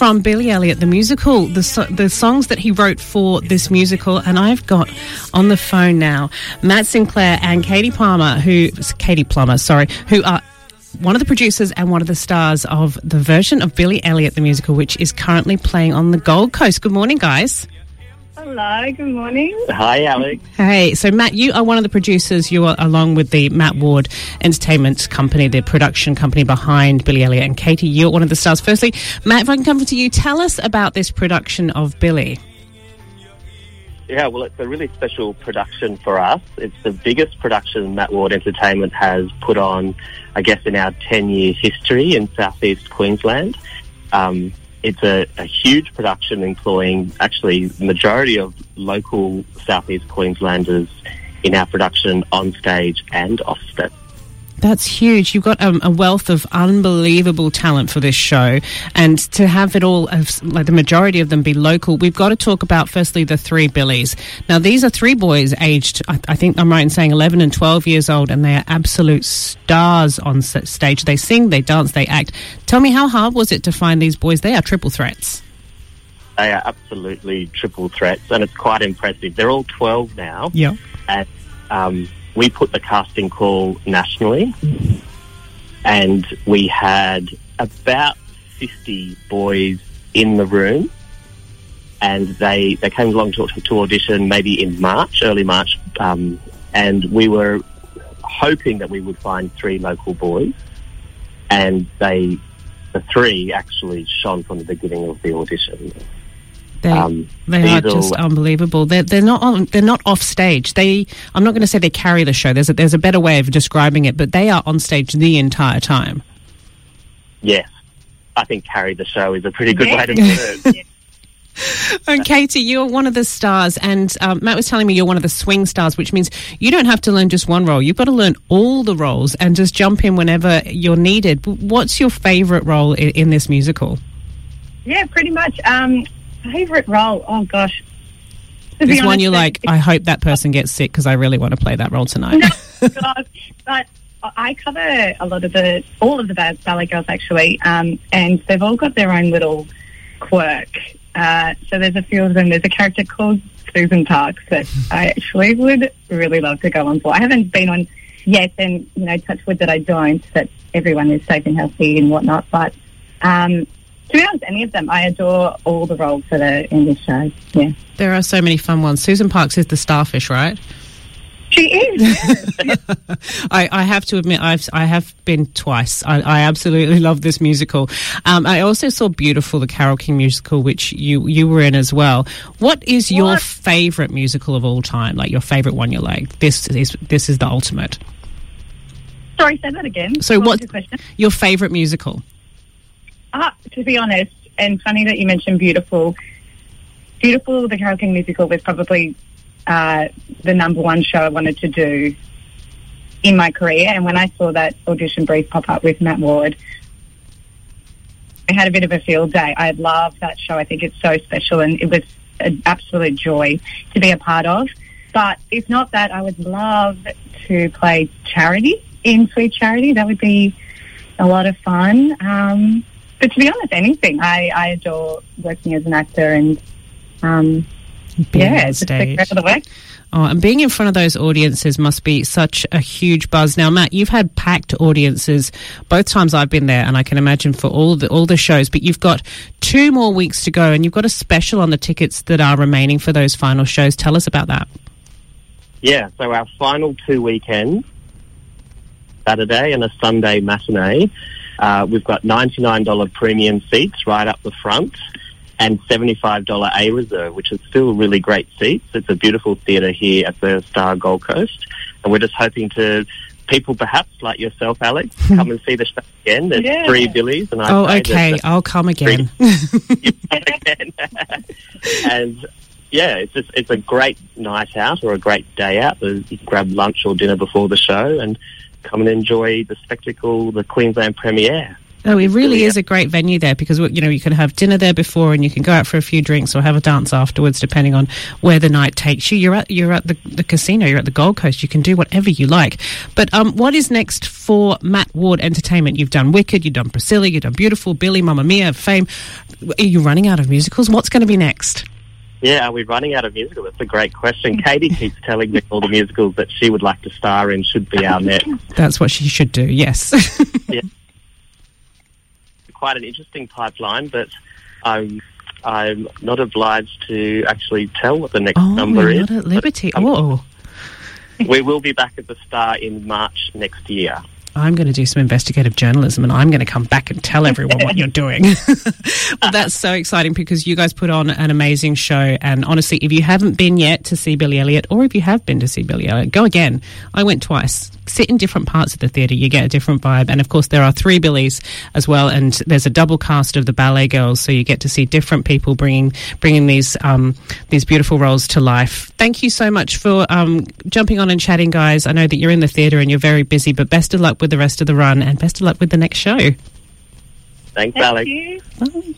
from Billy Elliot, the musical, the, so- the songs that he wrote for this musical. And I've got on the phone now Matt Sinclair and Caity Palmer, who, Caity Plummer, sorry, who are one of the producers and one of the stars of the version of Billy Elliot, the musical, which is currently playing on the Gold Coast. Good morning, guys. Hello, good morning. Hi, Alex. Hey, so Matt, you are one of the producers. You are along with the Matt Ward Entertainment Company, the production company behind Billy Elliot. And Caity, you're one of the stars. Firstly, Matt, if I can come to you, tell us about this production of Billy. Yeah, well, it's a really special production for us. It's the biggest production Matt Ward Entertainment has put on, I guess, in our 10 year history in southeast Queensland. Um, it's a, a, huge production employing actually the majority of local southeast Queenslanders in our production on stage and off stage. That's huge. You've got um, a wealth of unbelievable talent for this show, and to have it all, like the majority of them, be local. We've got to talk about firstly the three Billies. Now, these are three boys aged, I, I think I'm right in saying, 11 and 12 years old, and they are absolute stars on stage. They sing, they dance, they act. Tell me, how hard was it to find these boys? They are triple threats. They are absolutely triple threats, and it's quite impressive. They're all 12 now. Yeah. And um, we put the casting call nationally, and we had about 50 boys in the room, and they, they came along to, to audition maybe in March, early March, um, and we were hoping that we would find three local boys, and they, the three actually shone from the beginning of the audition. They, um, they are just unbelievable. They're, they're not on, they're not off stage. They I'm not going to say they carry the show. There's a, there's a better way of describing it, but they are on stage the entire time. Yes, I think carry the show is a pretty good way to put it. and Caity, you're one of the stars, and um, Matt was telling me you're one of the swing stars, which means you don't have to learn just one role. You've got to learn all the roles and just jump in whenever you're needed. What's your favourite role in, in, this musical? Yeah, pretty much. Um, favorite role? Oh gosh. This one you're like, I hope that person gets sick because I really want to play that role tonight. No, God, but I cover a lot of the, all of the ballet girls actually, um, and they've all got their own little quirk. Uh, so there's a few of them. There's a character called Susan Parks that I actually would really love to go on for. I haven't been on yet, and you know, touch wood that I don't. That everyone is safe and healthy and whatnot. But um, to be honest, any of them. I adore all the roles that are in this show. Yeah. There are so many fun ones. Susan Parks is the starfish, right? She is. I, I, have to admit, I've I have been twice. I, I absolutely love this musical. Um, I also saw Beautiful, the Carole King musical, which you you were in as well. What is your favorite musical of all time? Like your favorite one? You're like this is this is the ultimate. Sorry, say that again. So, what, your, your favorite musical? Ah, to be honest, and funny that you mentioned Beautiful. Beautiful, the Carole King musical was probably uh, the number one show I wanted to do in my career. And when I saw that audition brief pop up with Matt Ward, I had a bit of a field day. I love that show. I think it's so special, and it was an absolute joy to be a part of. But if not that, I would love to play Charity in Sweet Charity. That would be a lot of fun. Um, but to be honest, anything. I, I adore working as an actor and um, being yeah, on stage. the Oh, and being in front of those audiences must be such a huge buzz. Now, Matt, you've had packed audiences both times I've been there, and I can imagine for all the all the shows. But you've got two more weeks to go, and you've got a special on the tickets that are remaining for those final shows. Tell us about that. Yeah, so our final two weekends, Saturday and a Sunday matinee, uh, we've got $99 premium seats right up the front and $75 A reserve, which is still really great seats. It's a beautiful theatre here at the Star Gold Coast. And we're just hoping to people perhaps like yourself, Alex, come and see the show again. There's yeah. three Billies, and I oh, okay, I'll come again. again. and yeah, it's just it's a great night out or a great day out. You grab lunch or dinner before the show and come and enjoy the spectacle, the Queensland premiere. Oh, it really is a great venue there because you know you can have dinner there before, and you can go out for a few drinks or have a dance afterwards, depending on where the night takes you. You're at you're at the, the casino, you're at the Gold Coast. You can do whatever you like. But um, what is next for Matt Ward Entertainment? You've done Wicked, you've done Priscilla, you've done Beautiful, Billy, Mamma Mia, Fame. Are you running out of musicals? What's going to be next? Yeah, are we running out of musicals? That's a great question. Mm. Caity keeps telling me all the musicals that she would like to star in should be our next. That's what she should do. Yes. yeah quite an interesting pipeline, but I'm I'm not obliged to actually tell what the next oh, number you're is. Not at liberty. Oh. we will be back at the Star in March next year. I'm going to do some investigative journalism and I'm going to come back and tell everyone what you're doing. well, that's so exciting because you guys put on an amazing show. And honestly, if you haven't been yet to see Billy Elliot, or if you have been to see Billy Elliot, go again. I went twice. Sit in different parts of the theatre, you get a different vibe. And of course, there are three Billies as well, and there's a double cast of the ballet girls, so you get to see different people bringing bringing these um, these beautiful roles to life. Thank you so much for um, jumping on and chatting, guys. I know that you're in the theatre and you're very busy, but best of luck with the rest of the run and best of luck with the next show. Thanks, Thank Alex. You. Bye.